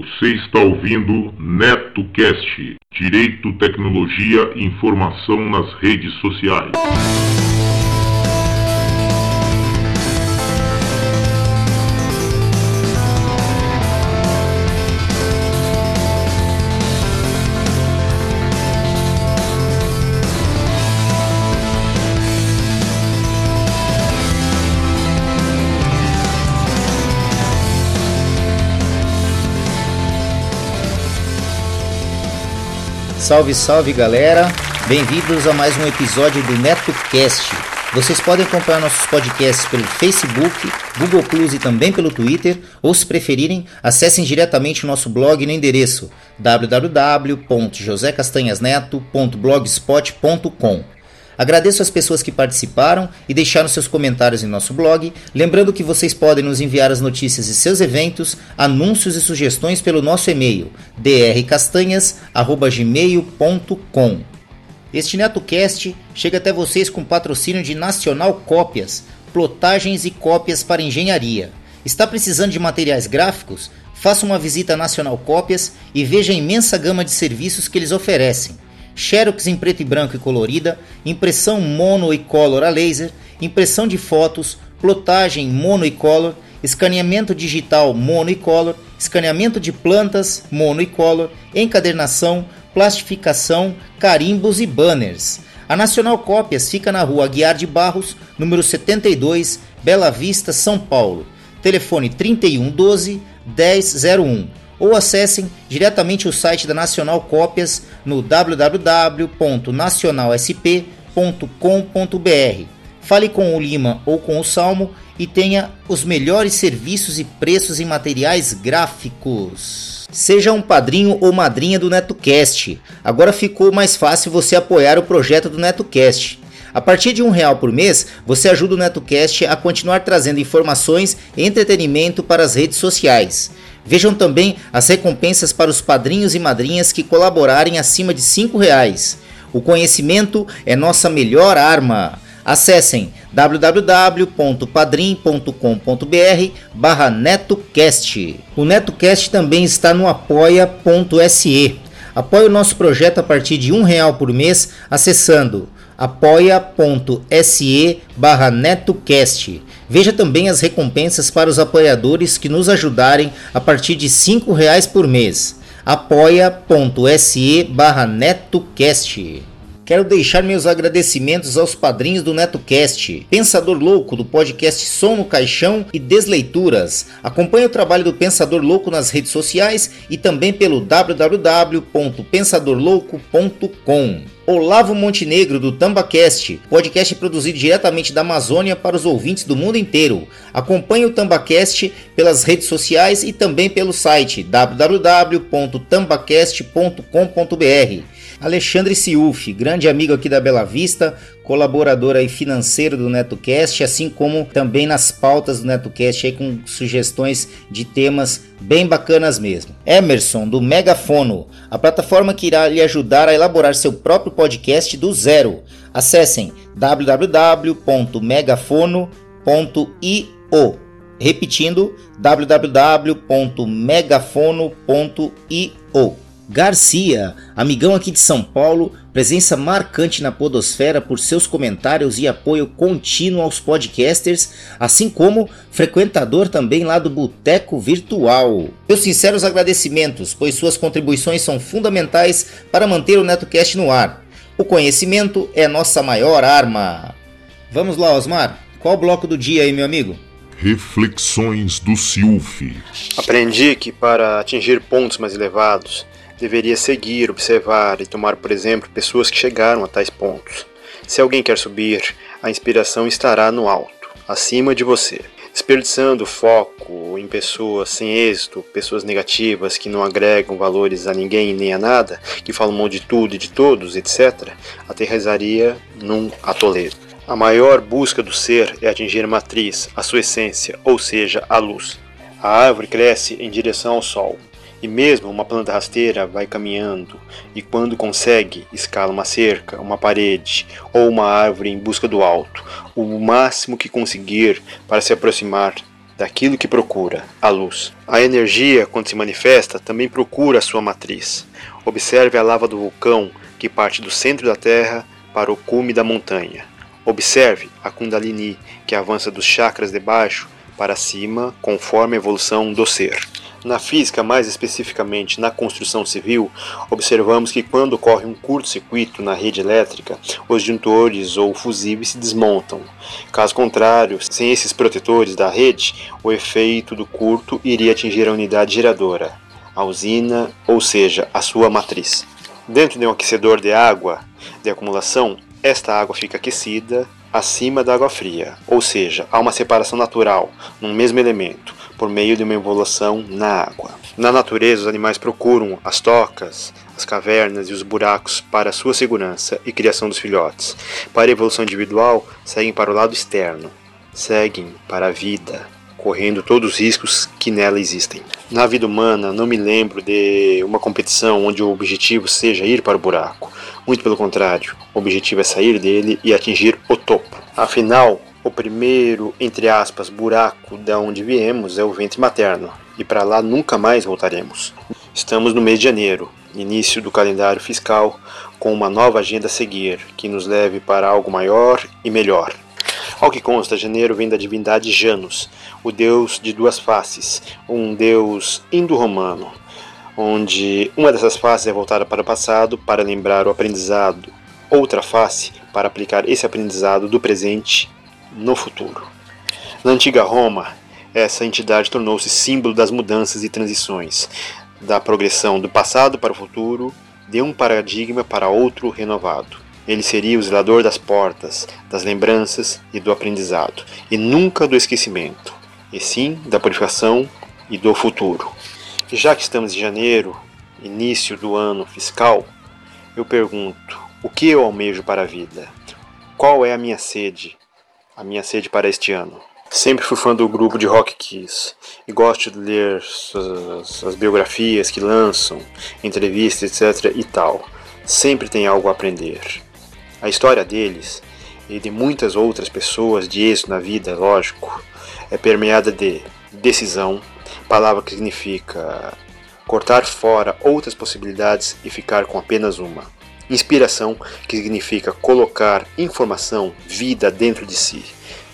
Você está ouvindo NetoCast, Direito, Tecnologia e Informação nas redes sociais. Salve, salve galera! Bem-vindos a mais um episódio do NetoCast. Vocês podem acompanhar nossos podcasts pelo Facebook, Google Plus e também pelo Twitter, ou se preferirem, acessem diretamente o nosso blog no endereço www.josecastanhasneto.blogspot.com. Agradeço as pessoas que participaram e deixaram seus comentários em nosso blog, lembrando que vocês podem nos enviar as notícias de seus eventos, anúncios e sugestões pelo nosso e-mail drcastanhas@gmail.com. Este NetoCast chega até vocês com patrocínio de Nacional Cópias, plotagens e cópias para engenharia. Está precisando de materiais gráficos? Faça uma visita a Nacional Cópias e veja a imensa gama de serviços que eles oferecem xerox em preto e branco e colorida, impressão mono e color a laser, impressão de fotos, plotagem mono e color, escaneamento digital mono e color, escaneamento de plantas mono e color, encadernação, plastificação, carimbos e banners. A Nacional Cópias fica na rua Aguiar de Barros, número 72, Bela Vista, São Paulo. Telefone 3112 1001 ou acessem diretamente o site da Nacional Cópias no www.nacionalsp.com.br. Fale com o Lima ou com o Salmo e tenha os melhores serviços e preços em materiais gráficos. Seja um padrinho ou madrinha do NetoCast. Agora ficou mais fácil você apoiar o projeto do NetoCast. A partir de um real por mês, você ajuda o NetoCast a continuar trazendo informações e entretenimento para as redes sociais. Vejam também as recompensas para os padrinhos e madrinhas que colaborarem acima de R$ reais. O conhecimento é nossa melhor arma. Acessem www.padrim.com.br barra netocast. O NetoCast também está no apoia.se. Apoie o nosso projeto a partir de um real por mês acessando apoia.se barra netocast. Veja também as recompensas para os apoiadores que nos ajudarem a partir de R$ reais por mês. apoia.se netocast. Quero deixar meus agradecimentos aos padrinhos do NetoCast, Pensador Louco do podcast Som no Caixão e Desleituras. Acompanhe o trabalho do Pensador Louco nas redes sociais e também pelo www.pensadorlouco.com. Olavo Montenegro do Tambacast, podcast produzido diretamente da Amazônia para os ouvintes do mundo inteiro. Acompanhe o Tambacast pelas redes sociais e também pelo site www.tambacast.com.br. Alexandre Siuf, grande amigo aqui da Bela Vista, colaborador aí financeiro do NetoCast, assim como também nas pautas do NetoCast aí com sugestões de temas bem bacanas mesmo. Emerson, do Megafono, a plataforma que irá lhe ajudar a elaborar seu próprio podcast do zero. Acessem www.megafono.io. Repetindo, www.megafono.io. Garcia, amigão aqui de São Paulo, presença marcante na Podosfera por seus comentários e apoio contínuo aos podcasters, assim como frequentador também lá do Boteco Virtual. Meus sinceros agradecimentos, pois suas contribuições são fundamentais para manter o NetoCast no ar. O conhecimento é nossa maior arma. Vamos lá, Osmar. Qual o bloco do dia aí, meu amigo? Reflexões do Silf. Aprendi que para atingir pontos mais elevados deveria seguir, observar e tomar, por exemplo, pessoas que chegaram a tais pontos. Se alguém quer subir, a inspiração estará no alto, acima de você. Desperdiçando foco em pessoas sem êxito, pessoas negativas que não agregam valores a ninguém nem a nada, que falam mal de tudo e de todos, etc., aterrizaria num atoleiro. A maior busca do ser é atingir a matriz, a sua essência, ou seja, a luz. A árvore cresce em direção ao sol, e mesmo uma planta rasteira vai caminhando e, quando consegue, escala uma cerca, uma parede ou uma árvore em busca do alto, o máximo que conseguir para se aproximar daquilo que procura, a luz. A energia, quando se manifesta, também procura a sua matriz. Observe a lava do vulcão que parte do centro da Terra para o cume da montanha. Observe a Kundalini que avança dos chakras de baixo para cima conforme a evolução do ser. Na física, mais especificamente na construção civil, observamos que quando ocorre um curto-circuito na rede elétrica, os disjuntores ou fusíveis se desmontam. Caso contrário, sem esses protetores da rede, o efeito do curto iria atingir a unidade geradora, a usina, ou seja, a sua matriz. Dentro de um aquecedor de água de acumulação, esta água fica aquecida acima da água fria, ou seja, há uma separação natural num mesmo elemento por meio de uma evolução na água. Na natureza, os animais procuram as tocas, as cavernas e os buracos para sua segurança e criação dos filhotes. Para a evolução individual, seguem para o lado externo, seguem para a vida, correndo todos os riscos que nela existem. Na vida humana, não me lembro de uma competição onde o objetivo seja ir para o buraco. Muito pelo contrário, o objetivo é sair dele e atingir o topo. Afinal, o primeiro, entre aspas, buraco da onde viemos é o ventre materno, e para lá nunca mais voltaremos. Estamos no mês de janeiro, início do calendário fiscal, com uma nova agenda a seguir, que nos leve para algo maior e melhor. Ao que consta, janeiro vem da divindade Janus, o deus de duas faces, um deus indo-romano, onde uma dessas faces é voltada para o passado para lembrar o aprendizado, outra face para aplicar esse aprendizado do presente no futuro. Na antiga Roma, essa entidade tornou-se símbolo das mudanças e transições, da progressão do passado para o futuro, de um paradigma para outro renovado. Ele seria o zelador das portas, das lembranças e do aprendizado, e nunca do esquecimento, e sim da purificação e do futuro. Já que estamos em janeiro, início do ano fiscal, eu pergunto: o que eu almejo para a vida? Qual é a minha sede? A minha sede para este ano. Sempre fui fã do grupo de Rock Kiss e gosto de ler as biografias que lançam, entrevistas, etc. e tal. Sempre tem algo a aprender. A história deles e de muitas outras pessoas de êxito na vida, lógico, é permeada de decisão, palavra que significa cortar fora outras possibilidades e ficar com apenas uma Inspiração, que significa colocar informação, vida dentro de si.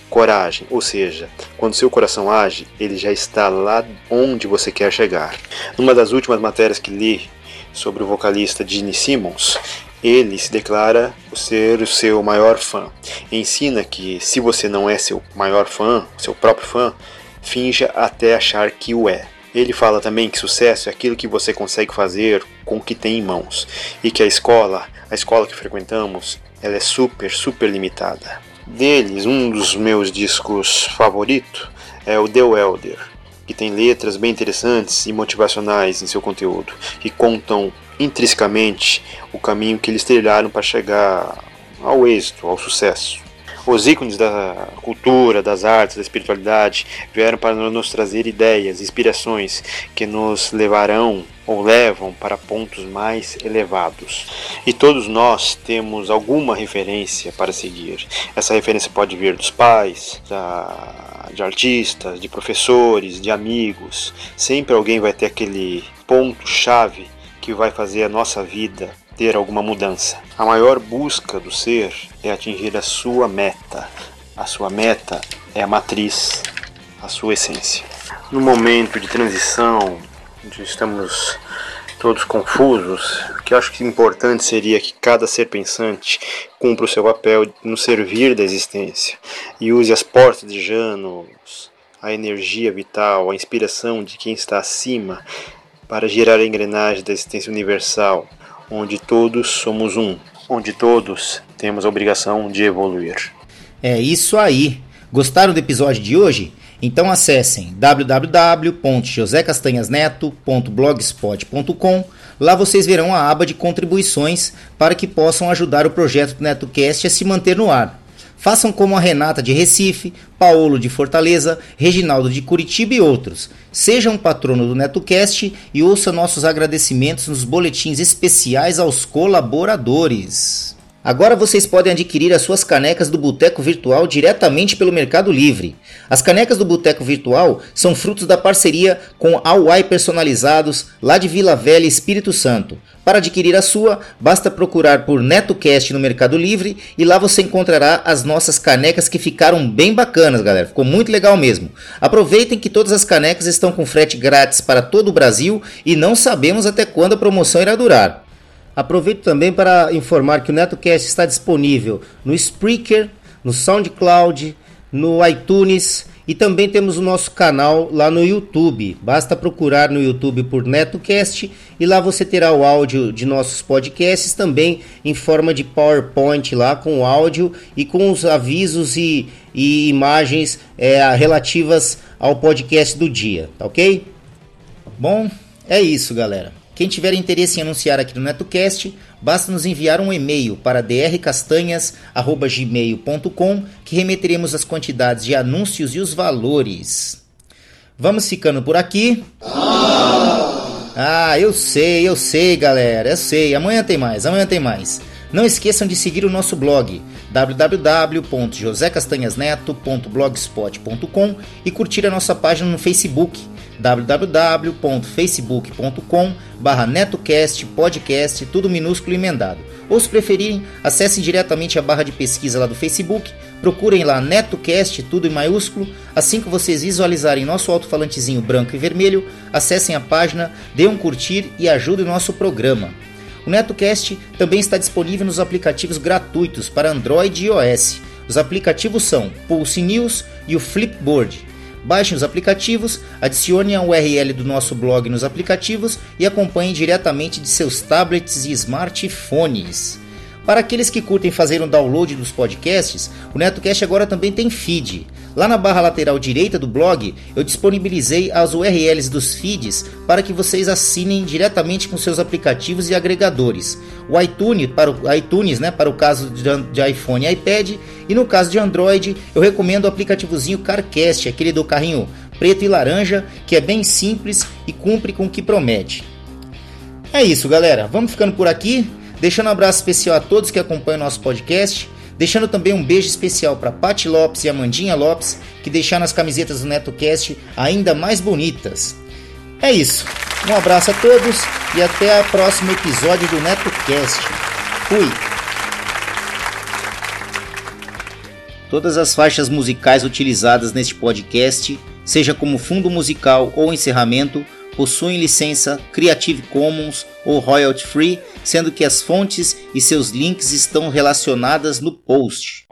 Coragem, ou seja, quando seu coração age, ele já está lá onde você quer chegar. Numa das últimas matérias que li sobre o vocalista Gene Simmons, ele se declara ser o seu maior fã. Ensina que se você não é seu maior fã, seu próprio fã, finja até achar que o é. Ele fala também que sucesso é aquilo que você consegue fazer com o que tem em mãos e que a escola, a escola que frequentamos, ela é super, super limitada. Deles, um dos meus discos favoritos é o The Welder, que tem letras bem interessantes e motivacionais em seu conteúdo, que contam intrinsecamente o caminho que eles trilharam para chegar ao êxito, ao sucesso. Os ícones da cultura, das artes, da espiritualidade vieram para nos trazer ideias, inspirações que nos levarão ou levam para pontos mais elevados. E todos nós temos alguma referência para seguir. Essa referência pode vir dos pais, da, de artistas, de professores, de amigos. Sempre alguém vai ter aquele ponto-chave que vai fazer a nossa vida ter alguma mudança. A maior busca do ser é atingir a sua meta. A sua meta é a matriz, a sua essência. No momento de transição, onde estamos todos confusos, o que acho que importante seria que cada ser pensante cumpra o seu papel no servir da existência e use as portas de Janos, a energia vital, a inspiração de quem está acima para girar a engrenagem da existência universal onde todos somos um, onde todos temos a obrigação de evoluir. É isso aí. Gostaram do episódio de hoje? Então acessem www.josecastanhasneto.blogspot.com. Lá vocês verão a aba de contribuições para que possam ajudar o projeto do NetoCast a se manter no ar. Façam como a Renata de Recife, Paulo de Fortaleza, Reginaldo de Curitiba e outros. Seja um patrono do NetoCast e ouça nossos agradecimentos nos boletins especiais aos colaboradores. Agora vocês podem adquirir as suas canecas do Boteco Virtual diretamente pelo Mercado Livre. As canecas do Boteco Virtual são frutos da parceria com Awai Personalizados, lá de Vila Velha, Espírito Santo. Para adquirir a sua, basta procurar por NetoCast no Mercado Livre e lá você encontrará as nossas canecas que ficaram bem bacanas, galera. Ficou muito legal mesmo. Aproveitem que todas as canecas estão com frete grátis para todo o Brasil e não sabemos até quando a promoção irá durar. Aproveito também para informar que o NetoCast está disponível no Spreaker, no SoundCloud, no iTunes e também temos o nosso canal lá no YouTube. Basta procurar no YouTube por NetoCast e lá você terá o áudio de nossos podcasts também em forma de PowerPoint lá com o áudio e com os avisos e, e imagens é, relativas ao podcast do dia, tá ok? Bom, é isso, galera. Quem tiver interesse em anunciar aqui no NetoCast, basta nos enviar um e-mail para drcastanhas.gmail.com que remeteremos as quantidades de anúncios e os valores. Vamos ficando por aqui. Ah, eu sei, eu sei, galera, eu sei. Amanhã tem mais, amanhã tem mais. Não esqueçam de seguir o nosso blog www.josecastanhasneto.blogspot.com e curtir a nossa página no Facebook www.facebook.com barra netocast podcast, tudo minúsculo e emendado. Ou se preferirem, acessem diretamente a barra de pesquisa lá do Facebook, procurem lá NetoCast, tudo em maiúsculo. Assim que vocês visualizarem nosso alto-falantezinho branco e vermelho, acessem a página, dêem um curtir e ajudem o nosso programa. O NetoCast também está disponível nos aplicativos gratuitos para Android e iOS. Os aplicativos são Pulse News e o Flipboard. Baixem os aplicativos, adicione a URL do nosso blog nos aplicativos e acompanhem diretamente de seus tablets e smartphones. Para aqueles que curtem fazer um download dos podcasts, o NetoCast agora também tem feed. Lá na barra lateral direita do blog, eu disponibilizei as URLs dos feeds para que vocês assinem diretamente com seus aplicativos e agregadores. O iTunes para o iTunes, né, para o caso de iPhone e iPad, e no caso de Android, eu recomendo o aplicativozinho CarCast, aquele do carrinho preto e laranja, que é bem simples e cumpre com o que promete. É isso, galera. Vamos ficando por aqui. Deixando um abraço especial a todos que acompanham nosso podcast. Deixando também um beijo especial para Pati Lopes e Amandinha Lopes, que deixaram as camisetas do NetoCast ainda mais bonitas. É isso. Um abraço a todos e até o próximo episódio do NetoCast. Fui! Todas as faixas musicais utilizadas neste podcast, seja como fundo musical ou encerramento, possuem licença Creative Commons ou Royalty Free, sendo que as fontes e seus links estão relacionadas no post.